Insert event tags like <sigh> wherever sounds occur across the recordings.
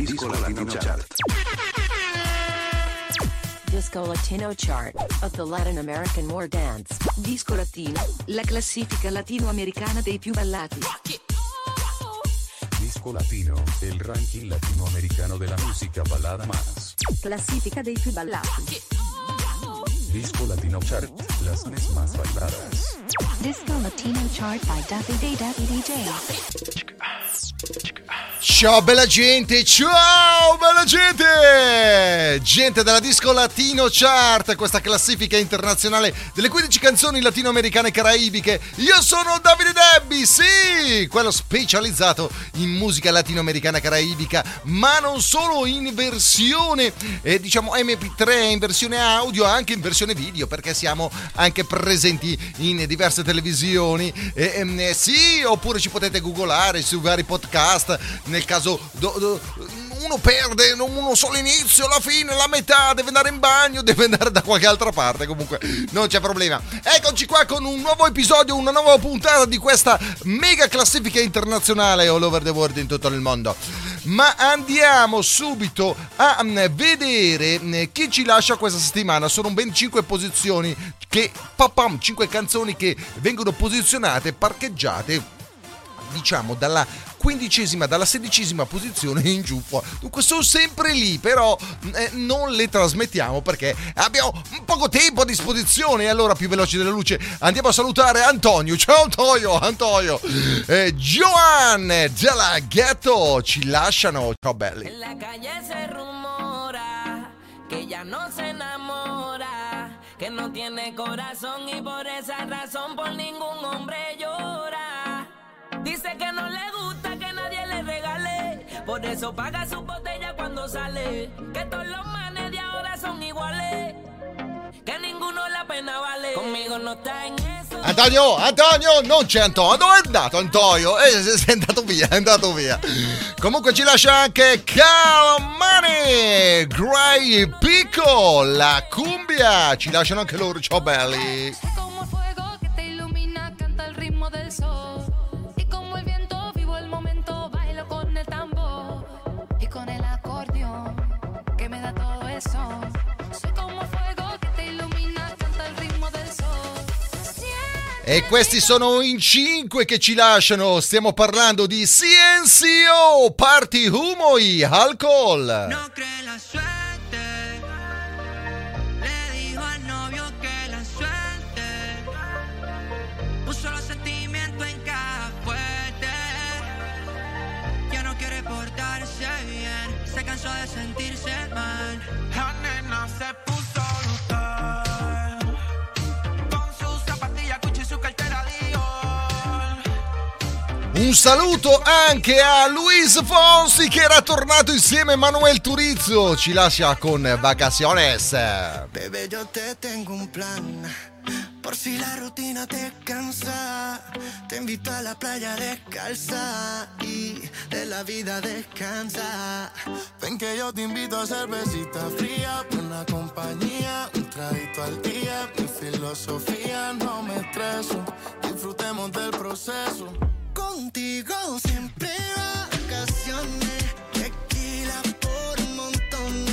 Disco Latino Chart. Disco Latino Chart of the Latin American War Dance. Disco Latino, la classifica latinoamericana dei più ballati. Disco Latino, el ranking latinoamericano de la música balada más. Classifica dei più ballati. Disco Latino Chart, las mes más bailadas. Disco Latino chart by Duffy Day Duffy DJ. Ciao bella gente, ciao bella gente! Gente della Disco Latino Chart, questa classifica internazionale delle 15 canzoni latinoamericane e caraibiche. Io sono Davide Debbi, sì, quello specializzato in musica latinoamericana e caraibica, ma non solo in versione, eh, diciamo MP3, in versione audio, anche in versione video, perché siamo anche presenti in diverse televisioni. Eh, eh, sì, oppure ci potete googolare su vari podcast nel caso do- do- uno perde uno solo inizio, la fine, la metà, deve andare in bagno, <laughs> deve andare da qualche altra parte, comunque non c'è problema. Eccoci qua con un nuovo episodio, una nuova puntata di questa mega classifica internazionale all over the world in tutto il mondo. Ma andiamo subito a mm, vedere mm, chi ci lascia questa settimana. Sono ben 5 posizioni che, papam, 5 canzoni che vengono posizionate, parcheggiate diciamo dalla quindicesima, dalla sedicesima posizione in giù. Dunque sono sempre lì, però eh, non le trasmettiamo perché abbiamo poco tempo a disposizione. Allora, più veloci della luce, andiamo a salutare Antonio. Ciao Antonio, Antonio. Eh, Joanne della Ghetto ci lasciano. Ciao belli. La ella no se enamora, que no tiene corazón y por esa razón por ningún hombre llora. Dice que no le gusta por eso paga su botella cuando sale. Que todos los manes de ahora son iguales, que ninguno la pena vale. Conmigo no está en eso. Antonio, Antonio, non c'è Antonio. Dove è andato Antonio? Eh, è andato via, è andato via. Comunque ci lascia anche Calmani, Gray Pico, la cumbia. Ci lasciano anche loro, ciao belli. E questi sono in cinque che ci lasciano. Stiamo parlando di CNCO, Party Humoi, Alcohol. No cree la suerte. Un saluto anche a Luis Fonsi che era tornato insieme a Manuel Turizio. Ci lascia con Vacaciones. Bebé, yo te tengo un plan. Por si la rutina te cansa, te invito a la playa descalza y de la vida descansa. Ven que yo te invito a cervecita fría, buena compañía, un traguito al día. Mi filosofía no me estreso, disfrutemos del proceso. Contigo siempre vacaciones, tequila por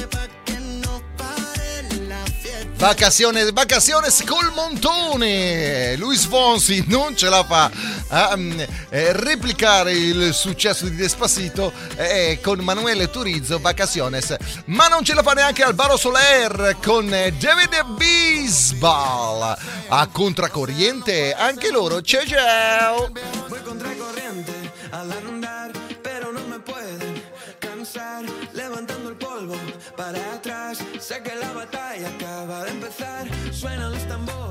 pa' que no pare la fiesta. Vacazione, vacaciones col montone. Luis Fonsi non ce la fa a mm, eh, replicare il successo di Despacito eh, con Manuele Turizzo, Vacaciones. Ma non ce la fa neanche Alvaro Soler con eh, David Bisbal. A contracorriente, anche loro. Ciao ciao. Levantando el polvo para atrás, sé que la batalla acaba de empezar. Suenan los tambores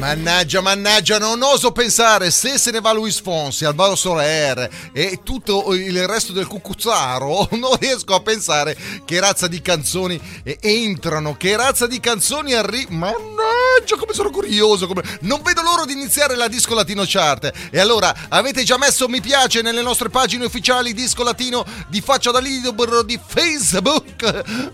Mannaggia, mannaggia, non oso pensare se se ne va Luis Fonsi, Alvaro Soler e tutto il resto del cucuzzaro, <laughs> non riesco a pensare che razza di canzoni eh, entrano, che razza di canzoni arrivano. Mannaggia, come sono curioso. come- Non vedo l'ora di iniziare la Disco Latino Chart. E allora, avete già messo mi piace nelle nostre pagine ufficiali Disco Latino di faccia da libro di Facebook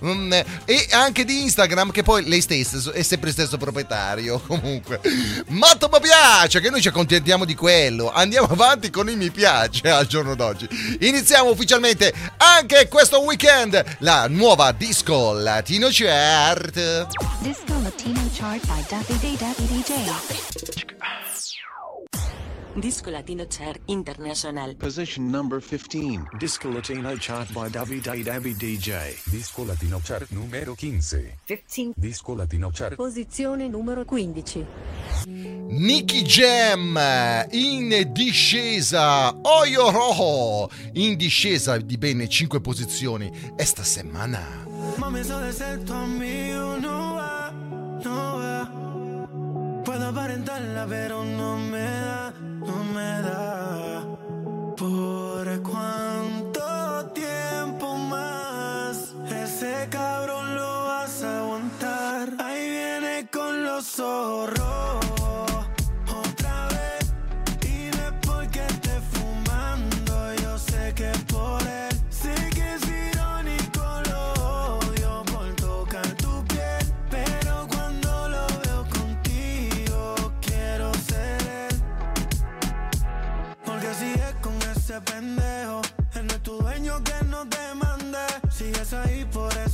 Mm, e anche di Instagram, che poi lei stessa è sempre stesso proprietario. <laughs> Comunque, matto mi piace, che noi ci accontentiamo di quello. Andiamo avanti con i mi piace al giorno d'oggi. Iniziamo ufficialmente anche questo weekend la nuova Disco Latino Chart. Disco Latino Chart by Daffy Day Daffy DJ. Disco Latino Chart International. Position number 15. Disco Latino chart by Davide Dabby DJ. Disco Latino Chart numero 15. 15. Disco Latino Chart. Posizione numero 15. Nicky Jam in discesa, Oyo Rojo in discesa di bene 5 posizioni esta settimana. Mami, sabes ser tu amigo, no. Puedo aparentarla, pero no me da, no me da. ¿Por cuánto tiempo más ese cabrón lo vas a aguantar? Ahí viene con los zorros.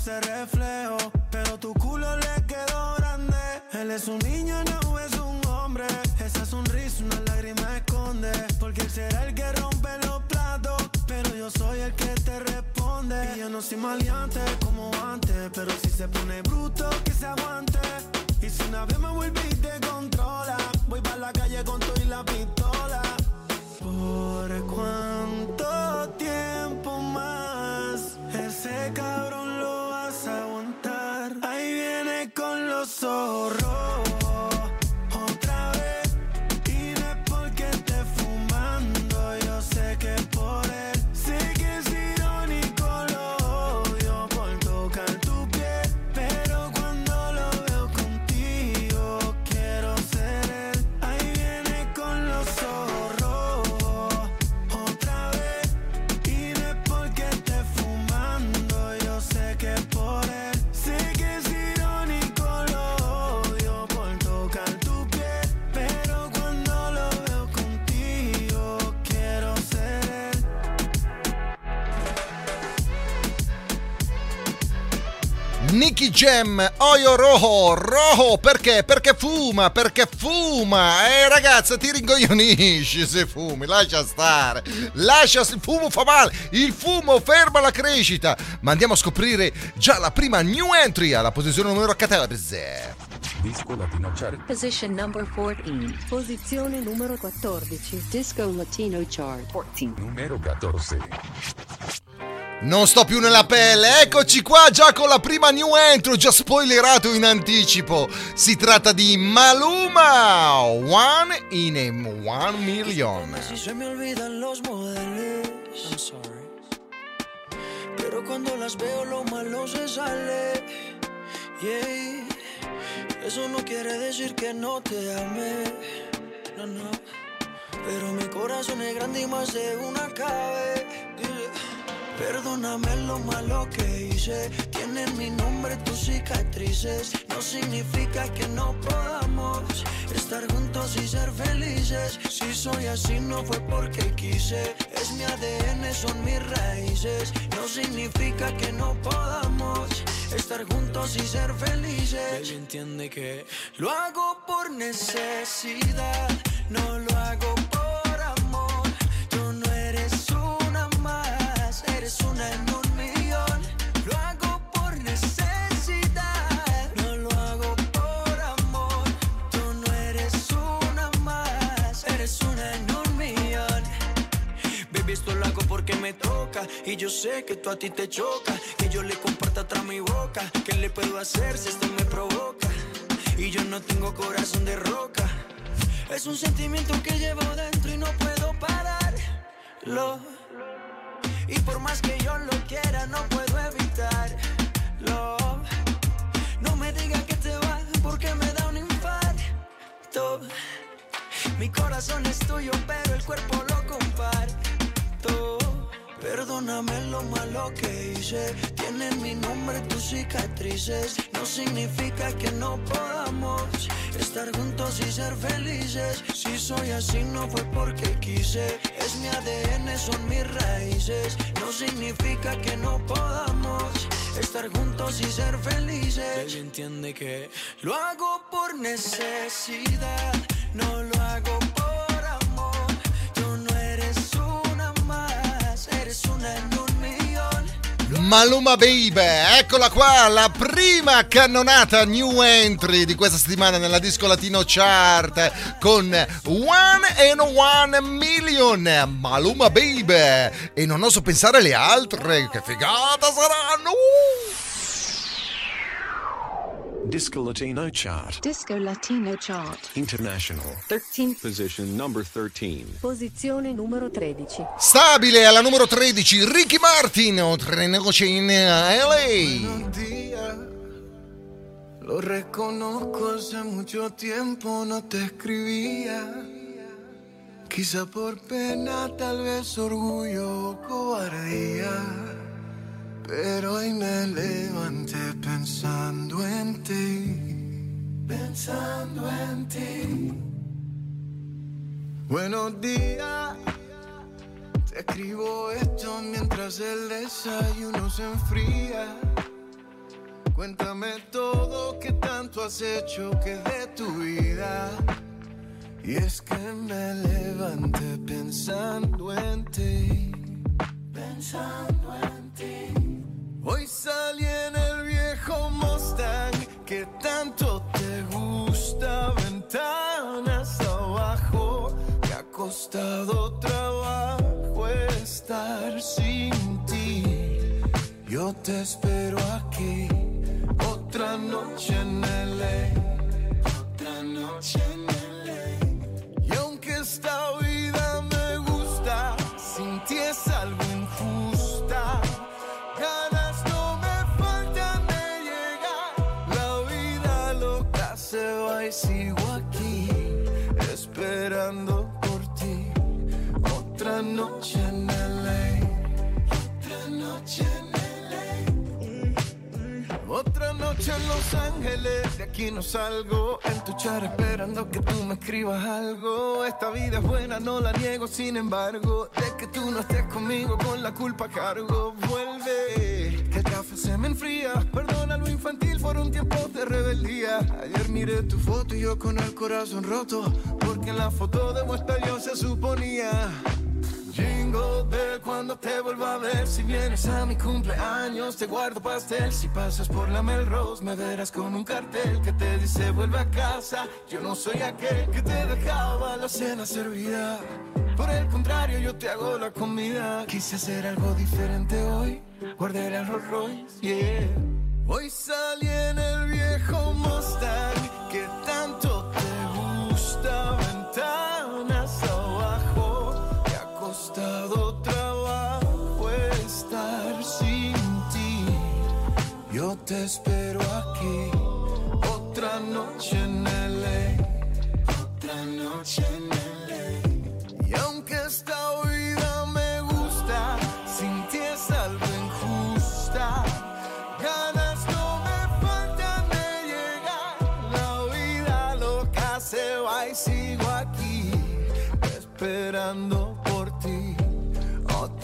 Ese reflejo. Pero tu culo le quedó grande. Él es un niño, no es un hombre. Esa sonrisa, una lágrima esconde. Porque él será el que rompe los platos. Pero yo soy el que te responde. Y yo no soy maleante como antes. Pero si se pone bruto, que se aguante. Y si una vez me vuelve con Nicky Jam, Oyo Rojo, Rojo perché? Perché fuma, perché fuma. Eh ragazza, ti ringoglionisci se fumi, lascia stare. Lascia, il fumo fa male, il fumo ferma la crescita. Ma andiamo a scoprire già la prima new entry alla posizione numero 14. Disco Latino Chart. Position number 14. Posizione numero 14. Disco Latino Chart. 14. Numero 14. Non sto più nella pelle, eccoci qua già con la prima new entry, già spoilerato in anticipo. Si tratta di Maluma, One in a One Million. Si se me olvidan los modelos. I'm sorry. Pero cuando las veo lo malo se sale. Yeah. Eso no quiere decir que no te ame. No, no. Pero mi corazón es grande y más de una cabe. Dile. Perdóname lo malo que hice. Tienen mi nombre tus cicatrices. No significa que no podamos estar juntos y ser felices. Si soy así, no fue porque quise. Es mi ADN, son mis raíces. No significa que no podamos estar juntos y ser felices. Baby, entiende que lo hago por necesidad. No lo hago por Y yo sé que tú a ti te choca. Que yo le comparta tras mi boca. ¿Qué le puedo hacer si esto me provoca? Y yo no tengo corazón de roca. Es un sentimiento que llevo dentro y no puedo pararlo. Y por más que yo lo quiera, no puedo evitarlo. No me digas que te vas porque me da un Mi corazón es tuyo, pero el cuerpo lo comparto. Perdóname lo malo que hice. Tienen mi nombre tus cicatrices. No significa que no podamos estar juntos y ser felices. Si soy así, no fue porque quise. Es mi ADN, son mis raíces. No significa que no podamos estar juntos y ser felices. Baby, entiende que lo hago por necesidad. No lo hago Maluma Baby, eccola qua, la prima cannonata new entry di questa settimana nella Disco Latino Chart con One and One Million, Maluma Baby. E non oso pensare alle altre, che figata saranno! Uh! Disco Latino Chart. Disco Latino Chart. International. 13. Position number 13. Posizione numero 13. Stabile alla numero 13, Ricky Martin, tre negoci in LA. Buenos días. Lo reconozco, hace mucho tiempo no te escribía. Quizá por pena, tal vez orgullo o cobardía. Pero hoy me levanté pensando en ti, pensando en ti. Buenos días. Te escribo esto mientras el desayuno se enfría. Cuéntame todo que tanto has hecho que de tu vida. Y es que me levanté pensando en ti, pensando en ti. Hoy salí en el viejo Mustang que tanto te gusta, ventanas abajo. Me ha costado trabajo estar sin ti. Yo te espero aquí, otra noche en LA, otra noche en LA. Y aunque esta vida aquí no salgo. En tu char esperando que tú me escribas algo. Esta vida es buena, no la niego, sin embargo. De que tú no estés conmigo, con la culpa cargo. Vuelve, que el café se me enfría. Perdona lo infantil, fueron tiempos de rebeldía. Ayer miré tu foto y yo con el corazón roto. Porque en la foto de vuestra yo se suponía. Jingle Bell cuando te vuelva a ver. Si vienes a mi cumpleaños te guardo pastel. Si pasas por la Melrose me verás con un cartel Que te dice vuelve a casa Yo no soy aquel que te dejaba la cena servida. Por el contrario yo te hago la comida. Quise hacer algo diferente hoy. Guardé el Rolls Royce, yeah. Hoy salí en el viejo Mustang te espero aquí, otra noche en LA, otra noche en LA. Y aunque esta vida me gusta, sin ti es algo injusta. Ganas no me faltan de llegar. La vida loca se va y sigo aquí esperando.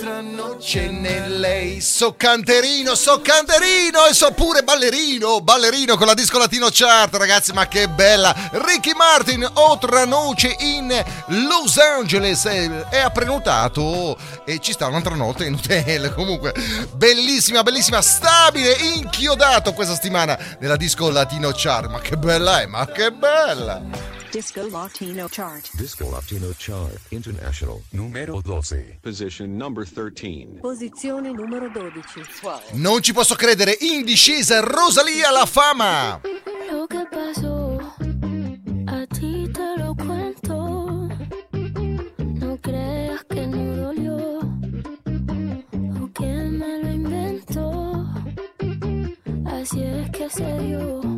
Otra noche C'è nel so canterino, so canterino e so pure ballerino, ballerino con la disco latino chart, ragazzi, ma che bella! Ricky Martin, otra noce in Los Angeles e, e ha prenotato e ci sta un'altra notte in hotel. <laughs> Comunque, bellissima, bellissima, stabile, inchiodato questa settimana nella disco latino chart. Ma che bella è, ma che bella! Disco Latino Chart. Disco Latino Chart International numero 12. Position number 13. Posizione numero 12. Non ci posso credere, in discesa Rosalia la fama! Lo que pasó, a ti te lo cuento. No creas que no dolió o que me lo inventó. Así es que se dio.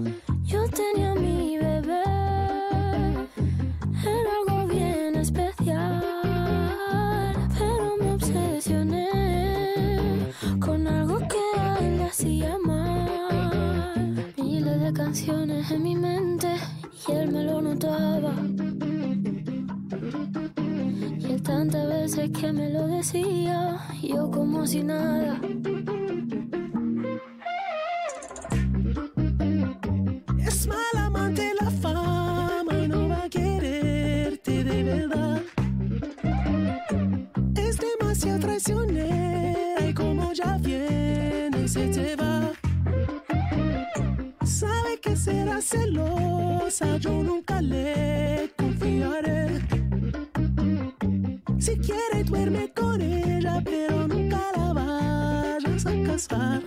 Y él tantas veces que me lo decía, yo como si nada. Celosa, yo nunca le confiaré. Si quiere duerme con ella, pero nunca la vayas a casar.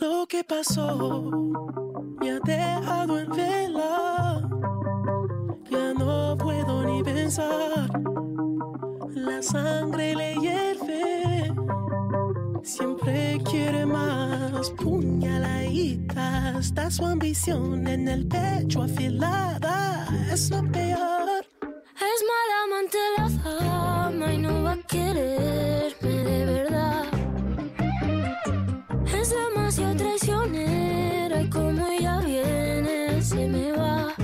Lo que pasó me ha dejado en vela. Ya no puedo ni pensar. La sangre le hierve. Siempre quiere más puñaladita. Está su ambición en el pecho afilada. Es lo peor. Es mala amante la fama y no va a quererme de verdad. Es demasiado traicionera y como ella viene se me va.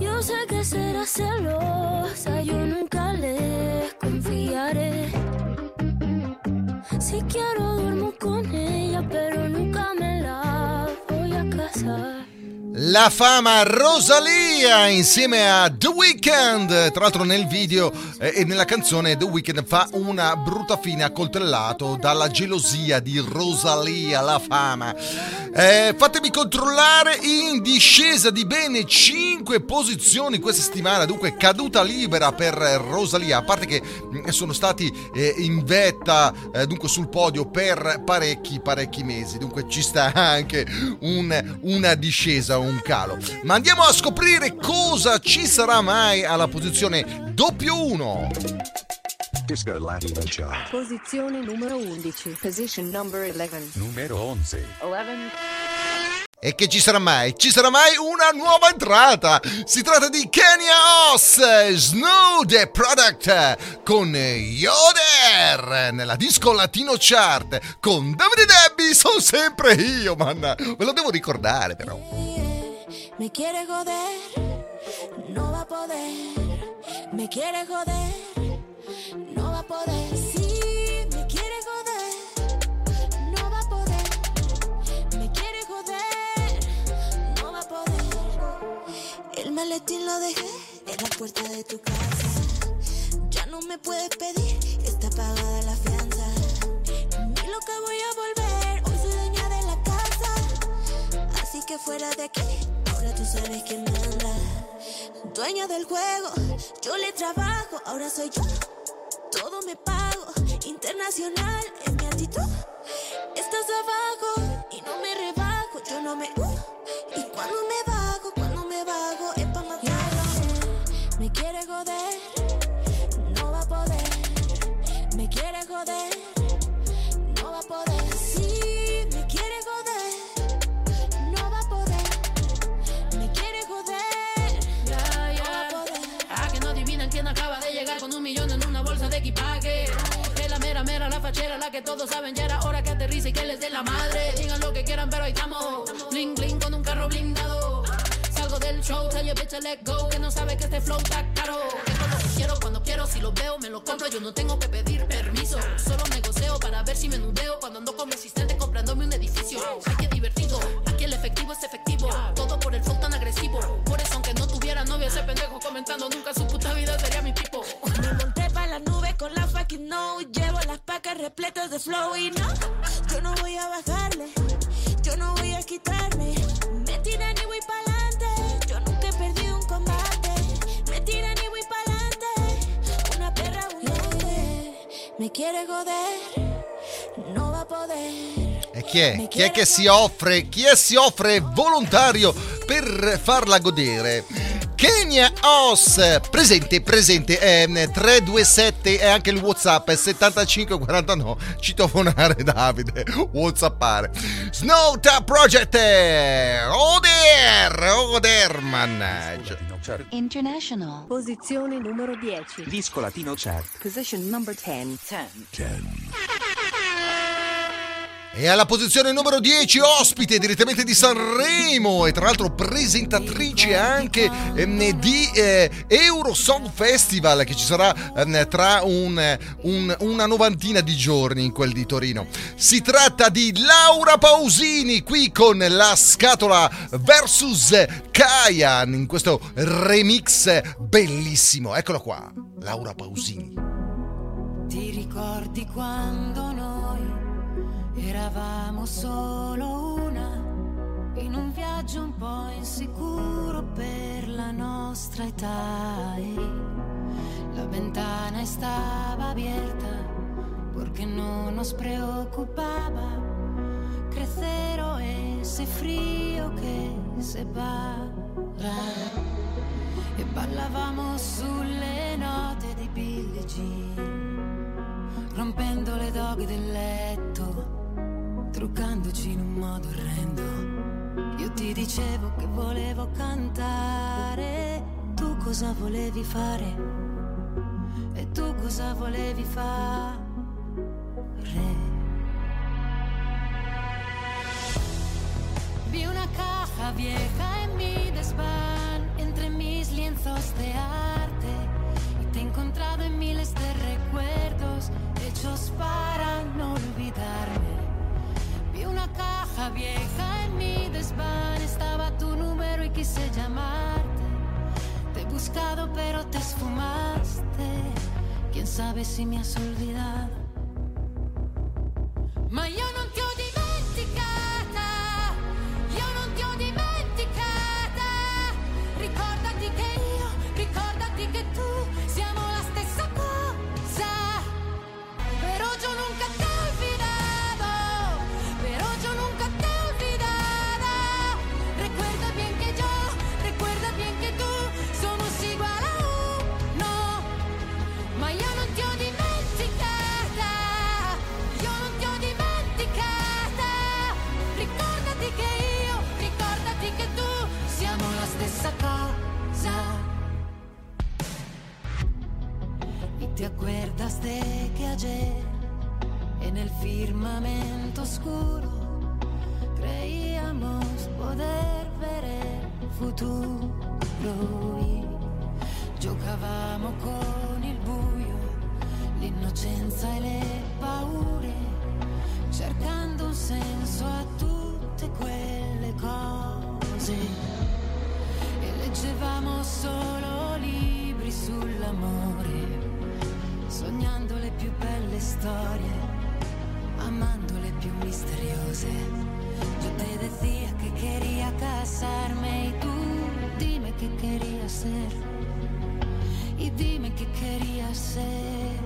Yo sé que será celosa, yo nunca le confiaré. Si quiero duermo con ella, La fama Rosalia insieme a The Weeknd. Tra l'altro nel video eh, e nella canzone The Weeknd fa una brutta fine accoltellato dalla gelosia di Rosalia, la fama. Eh, fatemi controllare in discesa di bene 5 posizioni questa settimana, dunque caduta libera per Rosalia, a parte che mm, sono stati eh, in vetta eh, dunque sul podio per parecchi parecchi mesi, dunque ci sta anche un- una discesa, un calo. Ma andiamo a scoprire cosa ci sarà mai alla posizione doppio 1. Disco Latino Chart. Posizione numero 11. Position number 11. Numero 11. 11. E che ci sarà mai? Ci sarà mai una nuova entrata! Si tratta di Kenya Oss, Snow the Product con Yoder nella disco latino chart con Davide Debbie, sono sempre io, manna! Ve lo devo ricordare però. Me quiere joder, no va a poder. Me quiere joder, no va a poder. Sí, me quiere joder, no va a poder. Me quiere joder, no va a poder. El maletín lo dejé en la puerta de tu casa. Ya no me puedes pedir, está pagada la fianza. Ni lo que voy a volver, hoy soy dueña de la casa. Así que fuera de aquí, tú sabes quién manda. Dueña del juego, yo le trabajo, ahora soy yo. Todo me pago, internacional es mi actitud. Estás abajo y no me rebajo, yo no me. uh, y cuando me bajo, cuando me bajo, es pa' matarlo. Me quiere joder, no va a poder. Me quiere joder, fachera, la que todos saben. Ya era hora que aterrice y que les dé la madre. Digan lo que quieran, pero ahí estamos. Bling, bling, con un carro blindado. Salgo del show, tell your bitch to let go. Que no sabe que este flow está caro. Tengo lo que quiero cuando quiero. Si lo veo, me lo compro. Yo no tengo que pedir permiso. Solo negocio para ver si me nudeo. Cuando ando con mi asistente comprándome un edificio. Ay, qué divertido. Aquí el efectivo es efectivo. Todo por el flow tan agresivo. Por eso, aunque no tuviera novia, ese pendejo comentando nunca su puta vida sería mi tipo. Pacas repletas de flow y no Yo no voy a bajarle Yo no voy a quitarme Me tiran y voy pa'lante Yo nunca he perdido un combate Me tiran y voy pa'lante Una perra Me quiere joder No va a poder E chi è? Chi è che si offre? Chi è si offre volontario per farla godere? Kenya Os, presente, presente, ehm, 327 e anche il Whatsapp è 7549, citofonare Davide, Whatsappare. Snow Tap Project, eh, Oder, Oder, mannaggia. Chart. International. Posizione numero 10. Disco Latino Chart. Position number 10. 10. E alla posizione numero 10 ospite direttamente di Sanremo e tra l'altro presentatrice anche ehm, di eh, Eurosong Festival che ci sarà ehm, tra un- un- una novantina di giorni in quel di Torino. Si tratta di Laura Pausini qui con la scatola versus Kayan in questo remix bellissimo. Eccolo qua, Laura Pausini. Ti ricordi quando noi eravamo solo una, in un viaggio un po' insicuro per la nostra età. E la ventana estaba abierta porque no nos preocupaba crecer o ese frío que separa. E ballavamo sulle note di Billie Jean rompendo le doghe del letto, truccandoci in un modo orrendo. Io ti dicevo che volevo cantare, tu cosa volevi fare? E tu cosa volevi fare? Vi una caja vieja en mi desván, entre mis lienzos de arte. Y te he encontrado en miles de recuerdos hechos para vieja en mi desván, estaba tu número y quise llamarte. Te he buscado pero te esfumaste. Quién sabe si me has olvidado. Ma acuerdas de que ayer en el firmamento oscuro creíamos poder ver el futuro y giocavamo con il buio, l'innocenza e le paure, cercando un senso a tutte quelle cose. E leggevamo solo libri sull'amore, sognando le più belle storie, amando le più misteriose. Yo te decía que quería casarme y tú dime qué querías ser. Y dime qué querías ser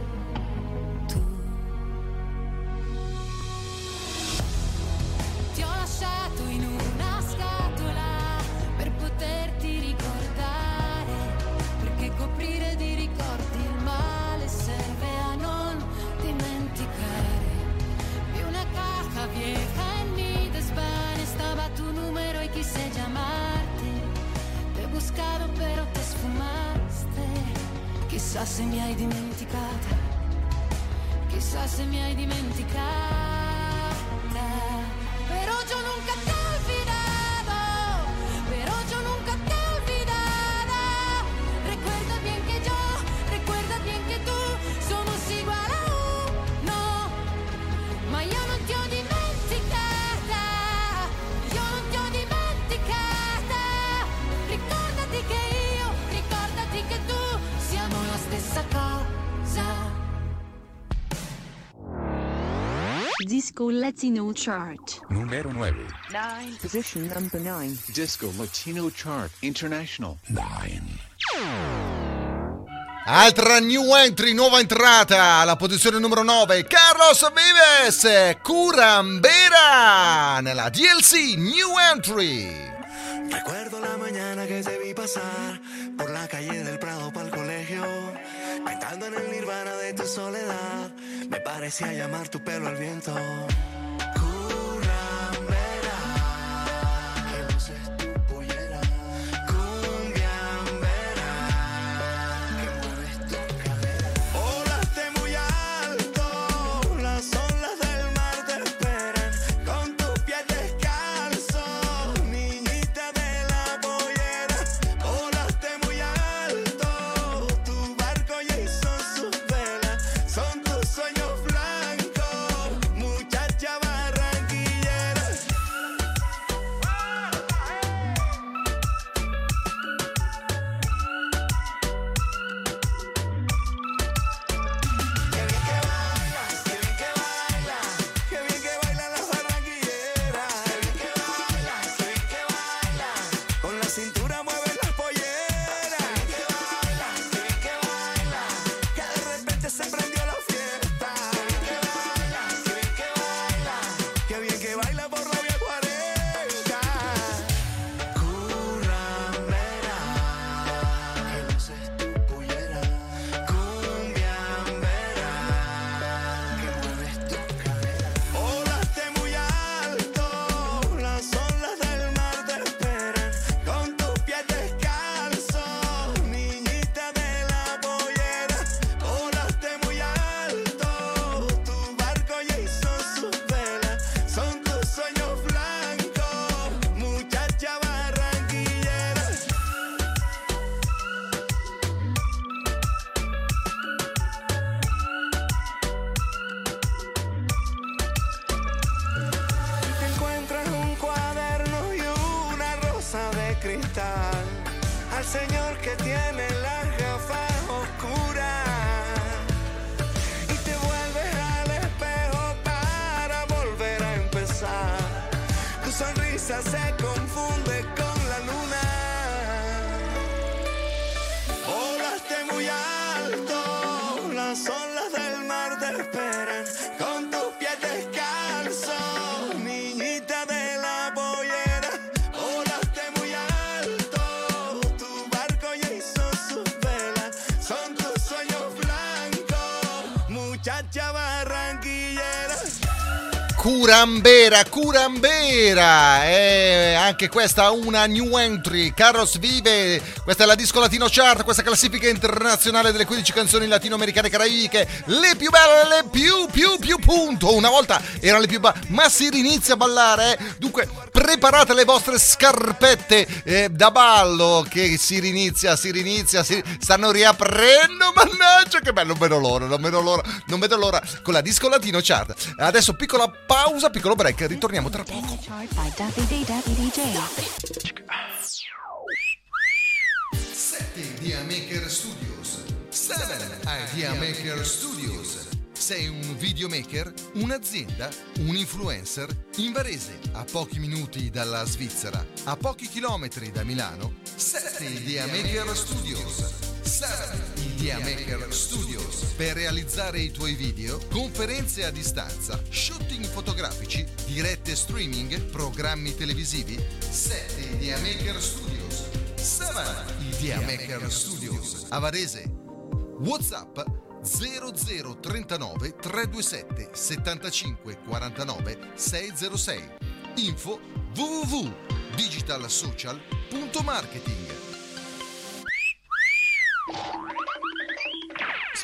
Disco Latino Chart. Numero 9. Nine. Position number nine. Disco Latino Chart International. Nine. Altra new entry, nuova entrata alla posizione numero 9, Carlos Vives, Curambera, nella DLC New Entry. Recuerdo la mañana que te vi pasar por la calle del Prado para el colegio, cantando en el nirvana de tu soledad. Me parecía llamar tu pelo al viento. Curambera, Curambera, eh, anche questa una new entry, Carlos Vive, questa è la Disco Latino Chart, questa classifica internazionale delle 15 canzoni latinoamericane e caraibiche, le più belle, le più, più, più, punto, una volta erano le più belle, ma si rinizia a ballare, eh? dunque preparate le vostre scarpette eh, da ballo, che si rinizia, si rinizia, si... stanno riaprendo, mannaggia, che bello, non vedo l'ora, non vedo l'ora, non vedo l'ora, con la Disco Latino Chart. Adesso piccola pausa, piccolo break, ritorniamo tra poco. 7 Idea Maker Studios. 7 Idea Maker Studios. Sei un videomaker, un'azienda, un influencer? In Varese, a pochi minuti dalla Svizzera, a pochi chilometri da Milano, 7 Idea Maker Studios. 7 Idea Maker Studios. Per realizzare i tuoi video, conferenze a distanza, shooting fotografici, dirette streaming, programmi televisivi, 7 Idea Maker Studios. 7 Idea Maker Studios. A Varese, WhatsApp 0039 327 75 49 606. Info www.digitalsocial.marketing.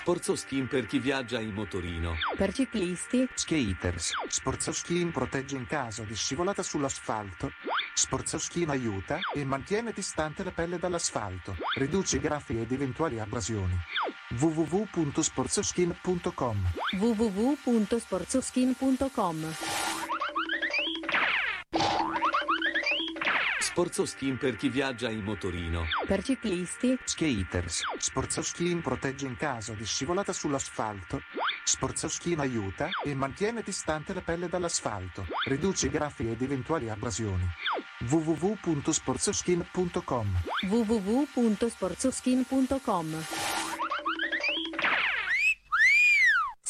Sporzo Skin per chi viaggia in motorino. Per ciclisti, Skaters. Sporzoskin protegge in caso di scivolata sull'asfalto. Sporzoskin aiuta e mantiene distante la pelle dall'asfalto. Riduce i graffi ed eventuali abrasioni. www.sporzoskin.com www.sporzoskin.com Sporzo Skin per chi viaggia in motorino. Per ciclisti, Skaters. Sporzoskin protegge in caso di scivolata sull'asfalto. Sporzoskin aiuta e mantiene distante la pelle dall'asfalto. Riduce i graffi ed eventuali abrasioni. www.sporzoskin.com www.sporzoskin.com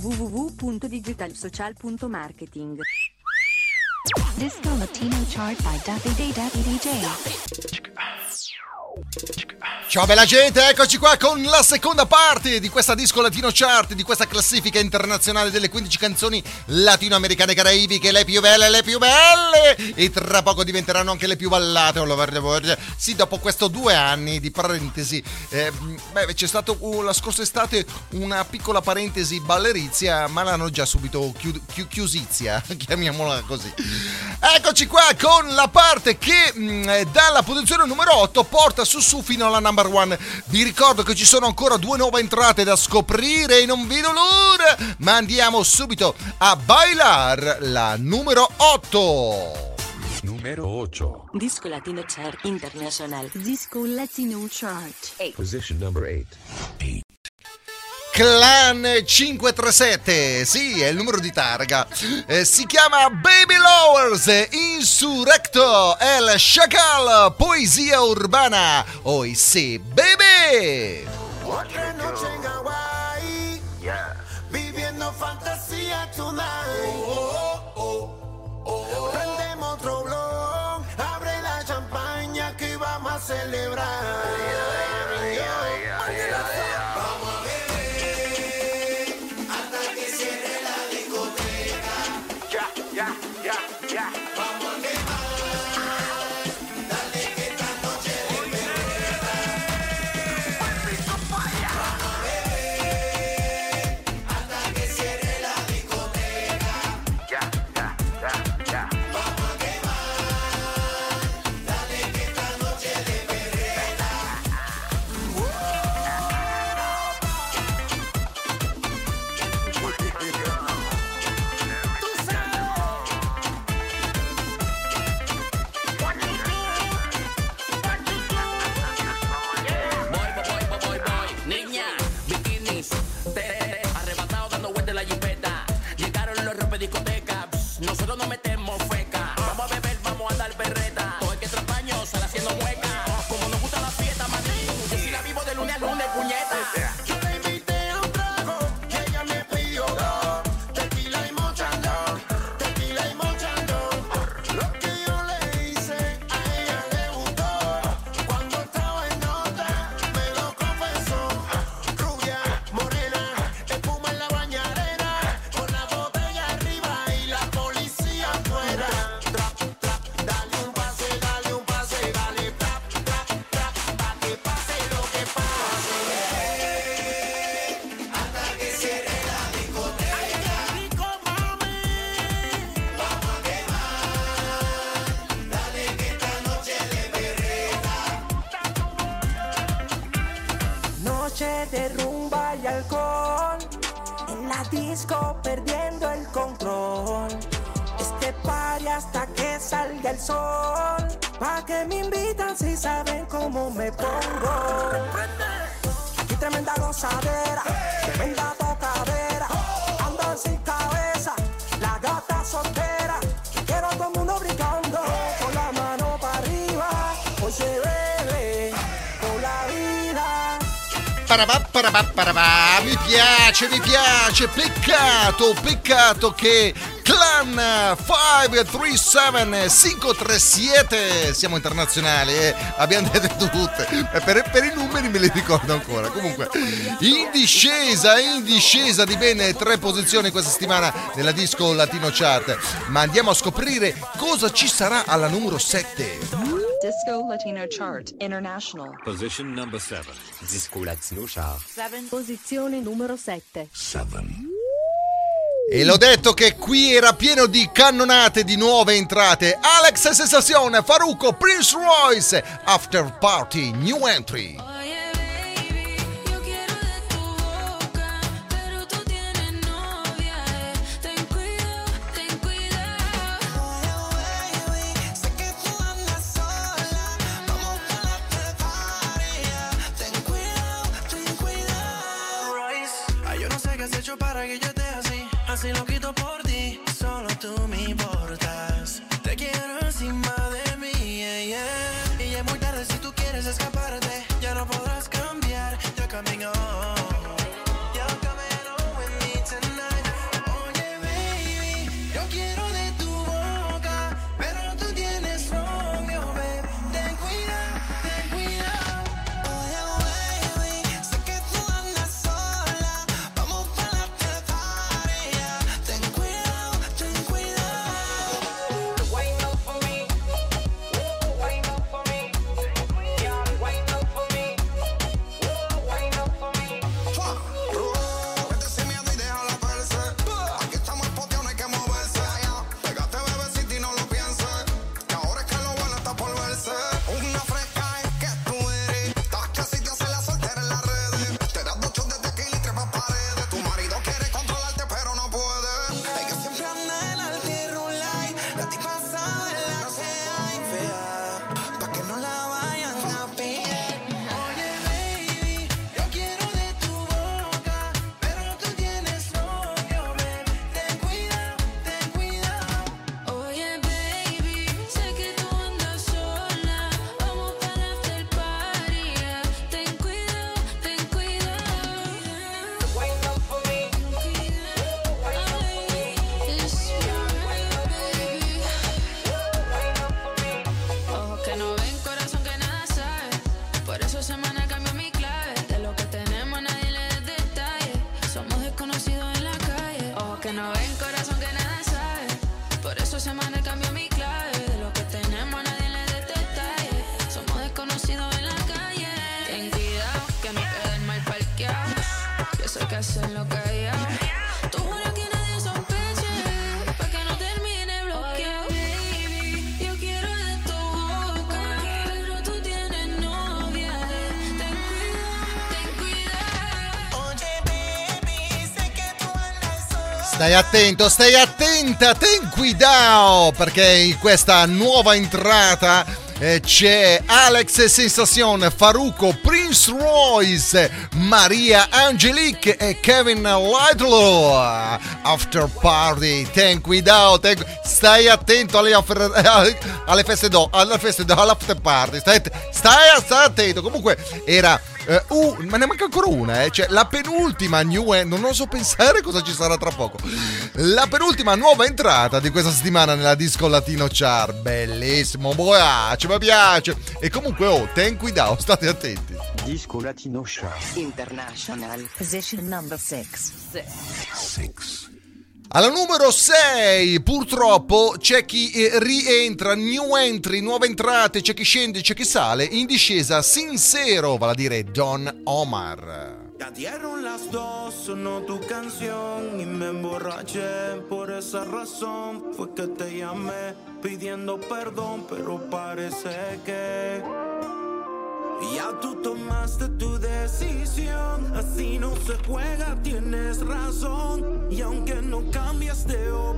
www.digitalsocial.marketing Disco Latino Chart by Day Daffy DJ. Ciao bella gente, eccoci qua con la seconda parte di questa disco latino chart, di questa classifica internazionale delle 15 canzoni latinoamericane caraibiche, le più belle, le più belle e tra poco diventeranno anche le più ballate. oh, lo guarda- Sì, dopo questo due anni di parentesi, eh, beh, c'è stato uh, la scorsa estate una piccola parentesi ballerizia, ma l'hanno già subito chiu- chiu- chiusizia, <laughs> chiamiamola così. Eccoci qua con la parte che mh, dalla posizione numero 8 porta su su fino alla number one. Vi ricordo che ci sono ancora due nuove entrate da scoprire e non vedo l'ora, ma andiamo subito a bailar la numero 8. Numero 8. Disco Latino Chart International. Disco Latino Chart Position number 8. Clan 537, sì, è il numero di targa. Eh, si chiama Baby Lowers Insurrecto El Chacal Poesia Urbana. Oi sì, baby! Otra noche en Hawaii, viviendo fantasía tonight. Prendemos otro blog, abre la champaña que vamos a celebrar. De rumba y alcohol. En la disco perdiendo el control. Este party hasta que salga el sol. Pa' que me invitan si saben cómo me pongo. Aquí tremenda gozadera, tremenda tocadera. Andan sin cabeza, la gata soltera. Mi piace, mi piace. Peccato, peccato che Clan 537 537 siamo internazionali, eh. abbiamo detto tutte. Per, per i numeri me li ricordo ancora. Comunque, in discesa, in discesa di bene tre posizioni questa settimana nella disco latino chart. Ma andiamo a scoprire cosa ci sarà alla numero 7. Disco Latino Chart International. Position number 7. Disco Latino Chart. Posizione numero 7. E l'ho detto che qui era pieno di cannonate di nuove entrate. Alex Sensazione, Faruco, Prince Royce, After Party, New Entry. Stai attento, stai attenta, ten cuidado, perché in questa nuova entrata eh, c'è Alex Sensation, Faruco, Prince Royce, Maria Angelique e Kevin Lightlow. After party, ten cuidado, ten- stai attento alle, affer- alle feste do, alle feste do, all'after party, stai, stai, stai attento. Comunque era eh, uh, ma ne manca ancora una, eh. Cioè, la penultima new en- non oso pensare cosa ci sarà tra poco. La penultima nuova entrata di questa settimana nella disco latino chart. Bellissimo, mi piace, mi piace. E comunque, oh, ten cuidado, state attenti. Disco Latino Chart. International. Position number 6. Alla numero 6, purtroppo, c'è chi eh, rientra, new entry, nuove entrate, c'è chi scende, c'è chi sale. In discesa, sincero, vale a dire Don Omar. Ya dieron las dos, sonó tu canción y me emborraché. Por esa razón fue que te llamé pidiendo perdón, pero parece que Ya tú tomaste tu decisión, así no se juega, tienes razón. Y aunque no cambias de opinión,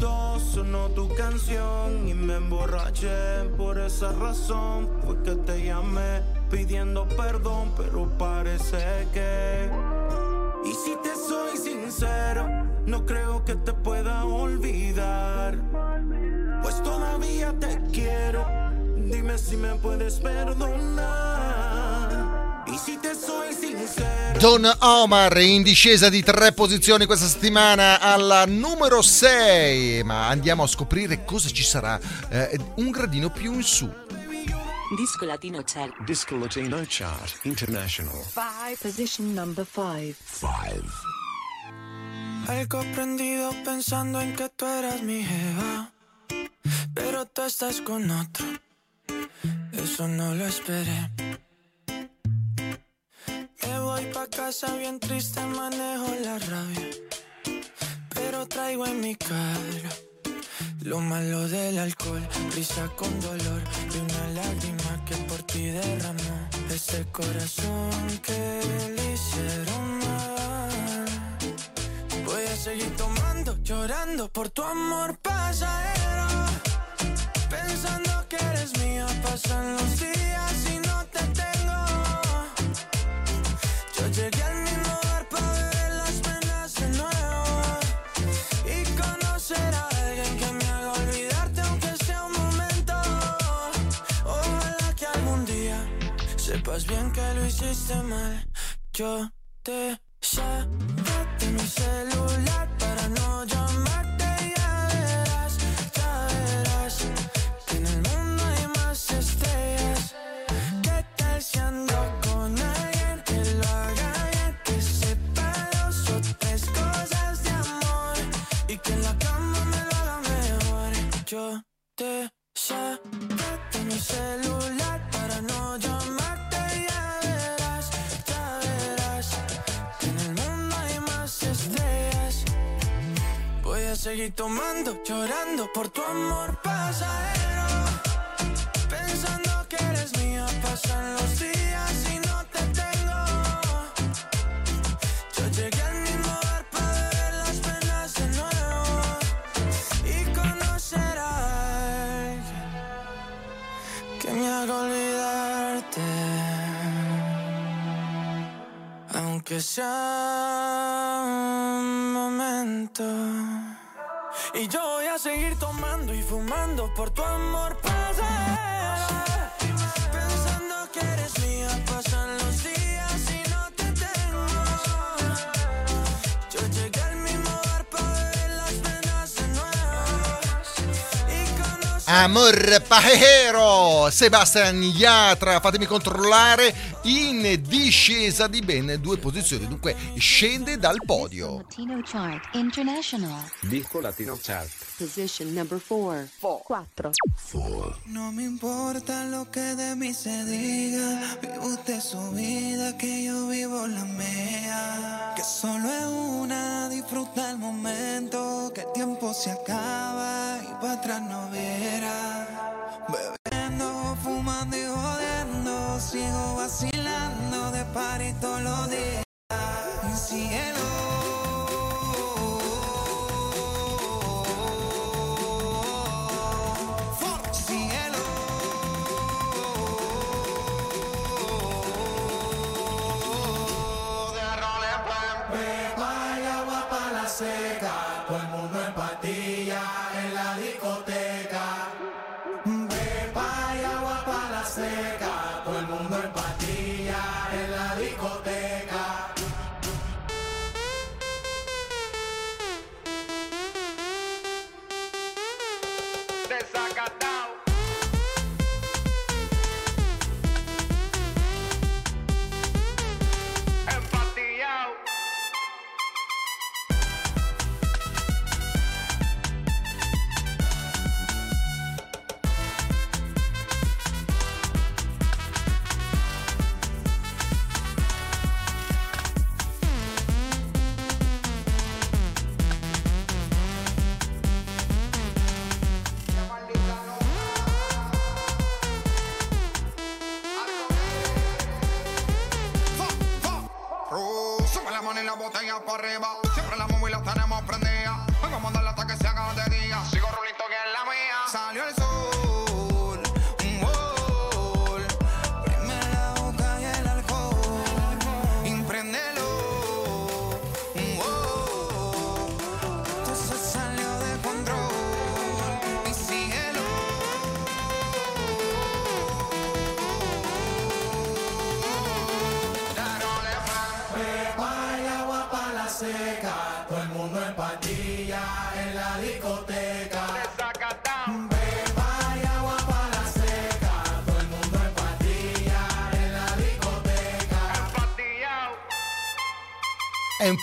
sonó tu canción y me emborraché. Por esa razón fue que te llamé pidiendo perdón, pero parece que. Y si te soy sincero, no creo que te pueda olvidar. Pues todavía te quiero, dime si me puedes perdonar. Y si te soy sincero. Don Omar in discesa di tre posizioni questa settimana alla numero 6, ma andiamo a scoprire cosa ci sarà eh, un gradino più in su. Disco Latino Chart. Disco Latino Chart International. Position number 5. Algo prendido pensando en que tú eras mi jeva. Pero tú estás con otro. Eso no lo esperé. Me voy pa' casa bien triste, manejo la rabia. Pero traigo en mi cara lo malo del alcohol, risa con dolor y una lágrima que por ti derramó. Ese corazón que le hicieron mal. Voy a seguir tomando, llorando por tu amor pasajero. Pensando que eres mía, pasan los días y no te sepas bien que lo hiciste mal. Yo te saqué de mi celular Seguir tomando, llorando por tu amor pasajero. Pensando que eres mía, pasan los días y no te tengo. Yo llegué al mismo bar para beber las penas de nuevo y conocer a alguien que me haga olvidarte. Aunque sea un momento. por tu amor pajero, Yatra, fatemi controllare in discesa di ben due posizioni, dunque scende dal podio. Latino Chart International. Disco Latino Chart. Position number 4. 4. No me importa lo que de mí se diga, vive usted su vida, que yo vivo la mía. Que solo es una, disfruta el momento, que el tiempo se acaba y para atrás no viera. Bebiendo, fumando y jodiendo, sigo vacilando party todos los días. Cielo. Cielo.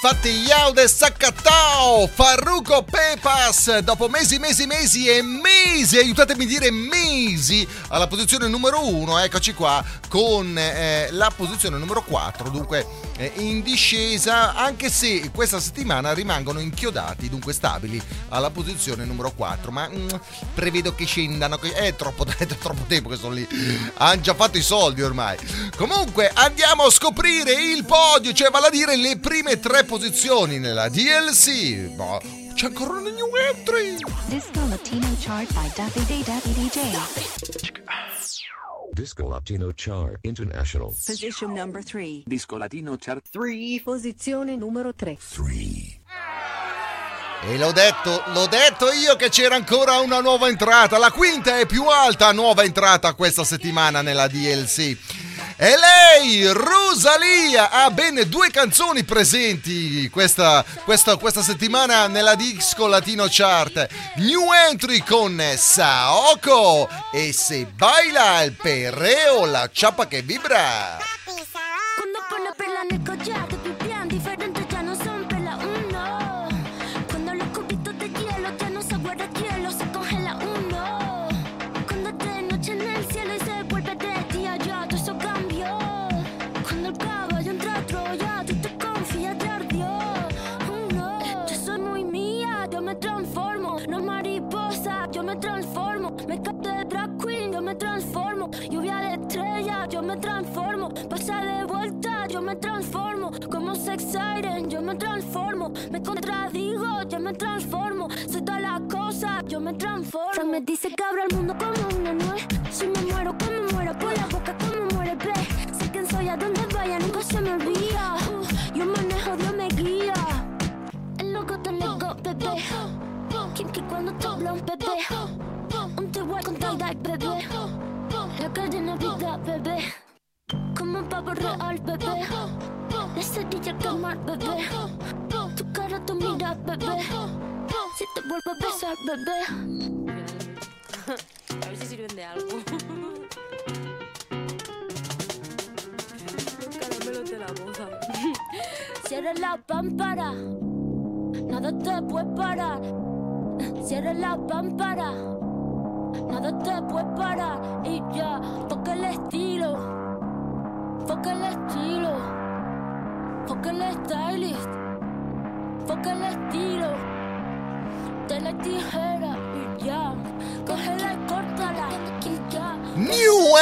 Infatti Yaude Saccatao, Farruko Pepas, dopo mesi, mesi, mesi e mesi, aiutatemi a dire mesi, alla posizione numero uno, eccoci qua, con eh, la posizione numero 4, dunque eh, in discesa, anche se questa settimana rimangono inchiodati, dunque stabili, alla posizione numero 4, ma mm, prevedo che scendano, è troppo, <laughs> è troppo tempo che sono lì, hanno già fatto i soldi ormai. Comunque andiamo a scoprire il podio, cioè vale a dire le prime tre posizioni nella DLC. Boh, c'è ancora una new entry. Disco Latino Chart by Daffy Day DJ. Disco Latino Chart International. Position number 3. Disco Latino Chart 3. Posizione numero 3. E l'ho detto, l'ho detto io che c'era ancora una nuova entrata. La quinta e più alta nuova entrata questa settimana nella DLC. E lei, Rosalia, ha ben due canzoni presenti questa, questa, questa settimana nella Disco Latino Chart. New entry con Saoko e Se baila il perreo, la chapa che vibra. Siren, yo me transformo. Me contradigo, yo me transformo. Soy toda la cosa, yo me transformo. Se me dice que abro el mundo como una nuez. Si me muero, como muero, por la boca, como muere, ve. Sé quién soy, a donde vaya, nunca se me olvida. Yo manejo, Dios me guía. El loco te lego, bebé. Quien que cuando te habla un bebé. Un te voy con tie-dye, bebé. La cadena vida, bebé. Como un pavo real, bebé. La cerilla al quemar, bebé. Tu cara, tu mira, bebé. Si te vuelvo a besar, bebé. A ver si sirven de algo. Los caramelos de la boda. Cierra la pámpara, nada te puede parar. Cierra la pámpara, nada te puede parar. Y ya, toca el estilo, toca el estilo, toca el stylist, toca el estilo. De la tijera y ya,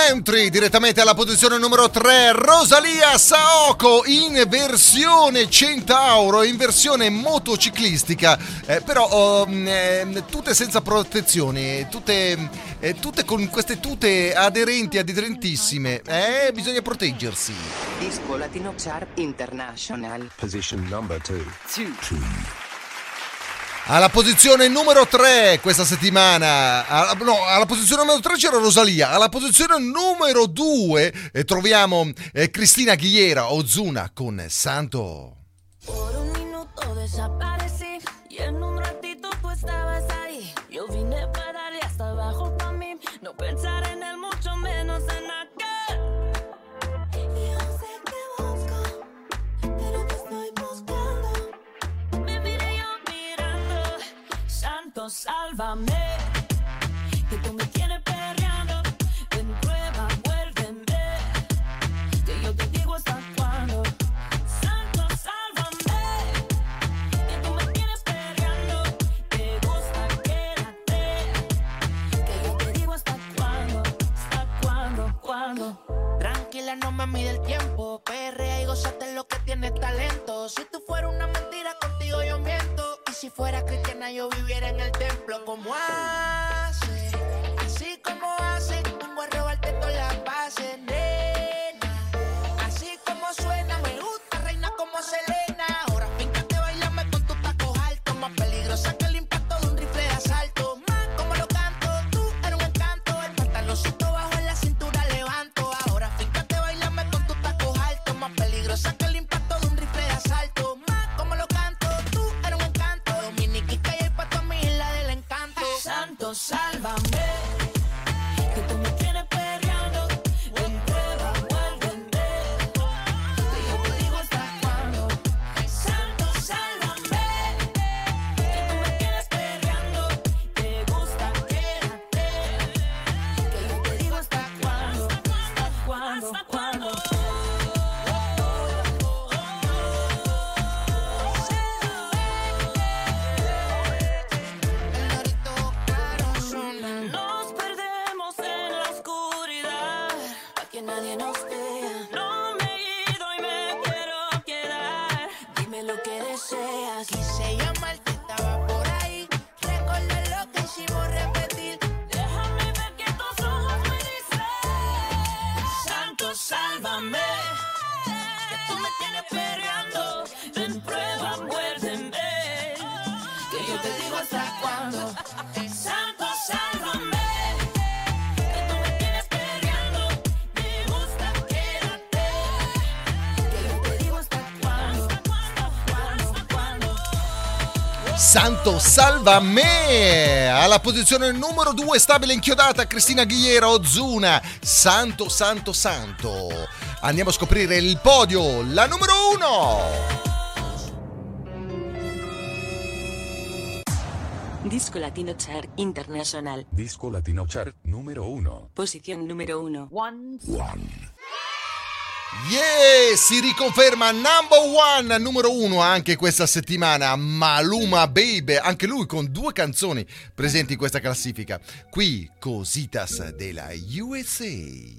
New entry direttamente alla posizione numero 3, Rosalia Saoko in versione Centauro, in versione motociclistica, eh, però oh, mm, eh, tutte senza protezioni, tutte, eh, tutte con queste tute aderenti, aderentissime, eh, bisogna proteggersi. Disco Latino Chart International. Position number two. Alla posizione numero 3 questa settimana, alla, no, alla posizione numero 3 c'era Rosalia, alla posizione numero 2 eh, troviamo eh, Cristina Ghiera Ozuna con Santo. Por un minuto desaparecí Santo, sálvame. Que tú me tienes perreando, ven prueba, vuélveme. Que yo te digo hasta cuándo. Santo, sálvame. Que tú me tienes perreando, te gusta, quédate. Que yo te digo hasta cuándo, hasta cuándo, cuándo. Tranquila, no me mide el tiempo. Perrea y gozate lo que tiene talento. Si tú fueras una mentira, contigo yo si fuera cristiana, yo viviera en el templo. como hace? Así como hace, vengo a robarte todas las bases, nena. Así como suena, me gusta, reina como Selena. Ahora Santo Salvame alla posizione numero 2 stabile inchiodata Cristina Ghiera Ozuna Santo Santo Santo andiamo a scoprire il podio la numero 1 Disco Latino Chart International. Disco Latino Chart numero 1. Posición número 1. Yeah, si riconferma number one, numero uno anche questa settimana, Maluma Baby, anche lui con due canzoni presenti in questa classifica. Qui Cositas della USA.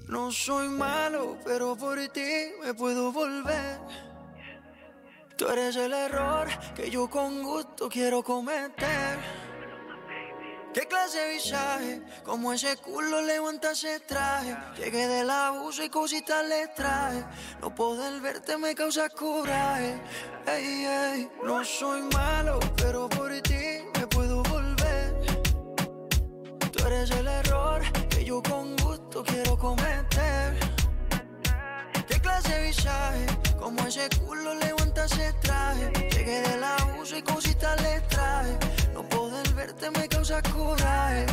No soy malo, pero por ti me puedo volver. Tú eres el error que yo con gusto quiero cometer. ¿Qué clase de visaje? Como ese culo levanta ese traje. Llegué del abuso y cositas le traje. No poder verte me causa coraje. Ey, ey, no soy malo, pero por ti me puedo volver. Tú eres el error que yo con gusto quiero cometer. ¿Qué clase de visaje? Como ese culo levanta ese traje. Llegué del abuso y cositas le traje. No poder verte me causa coraje.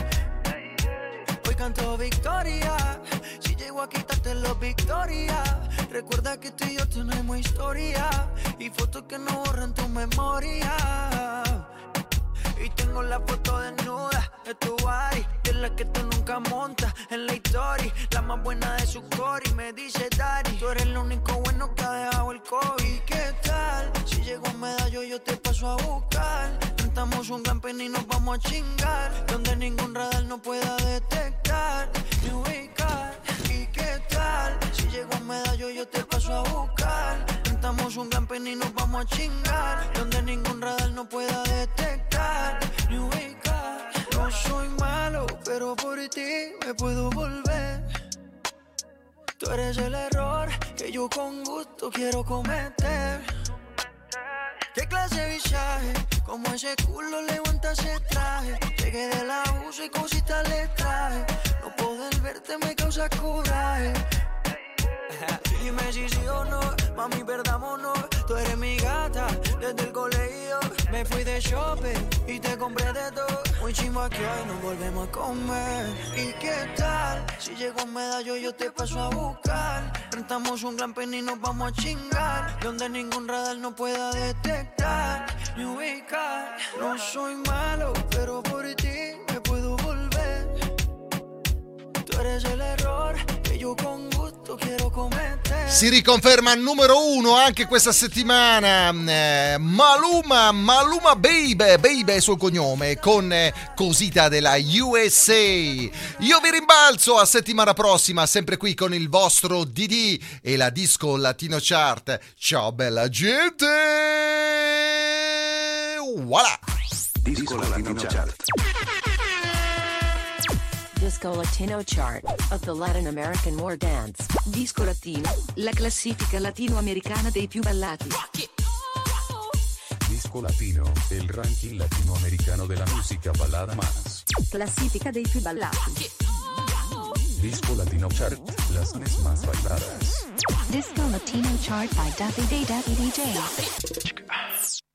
canto victoria. Si llego a quitarte los victoria. Recuerda que tú y yo tenemos historia. Y fotos que no borran tu memoria. Y tengo la foto desnuda de tu body, de la que tú nunca montas en la historia. La más buena de su core me dice Daddy, tú eres lo único bueno que ha dejado el COVID. ¿Qué tal? Si llego a medallo yo te paso a buscar. Cantamos un campeón y nos vamos a chingar. Donde ningún radar no pueda detectar ni ubicar. ¿Y qué tal? Si llego a medallo yo te paso a buscar. Cantamos un campeón y nos vamos a chingar. Donde ningún radar no pueda detectar ni ubicar. No soy malo, pero por ti me puedo volver. Tú eres el error que yo con gusto quiero cometer. ¿Qué clase de visaje? Como ese culo levanta ese traje. Llegué del abuso y cositas le traje. No poder verte me causa coraje. Dime si sí o no, mami, perdámonos. Tú eres mi gata desde el colegio. Me fui de shopping y te compré de todo. Muy chimba que hoy nos volvemos a comer. ¿Y qué tal? Si llego a medallo, yo te paso a buscar. Rentamos un gran pen y nos vamos a chingar. Donde ningún radar no pueda detectar ni ubicar. No soy malo, pero por ti me puedo volver. Tú eres el error que yo con. Si riconferma numero uno anche questa settimana eh, Maluma, Maluma Baby, Baby è il suo cognome, con eh, Cosita della USA. Io vi rimbalzo a settimana prossima, sempre qui con il vostro DD e la Disco Latino Chart. Ciao bella gente! Voilà! Disco Latino Chart. Disco Latino Chart of the Latin American War Dance. Disco Latino, la classifica latinoamericana dei più ballati. Disco Latino, el ranking latinoamericano de la música balada más. Classifica dei più ballati. Disco Latino Chart, las mes más bailadas. Disco Latino Chart by Daffy Day Daffy DJ.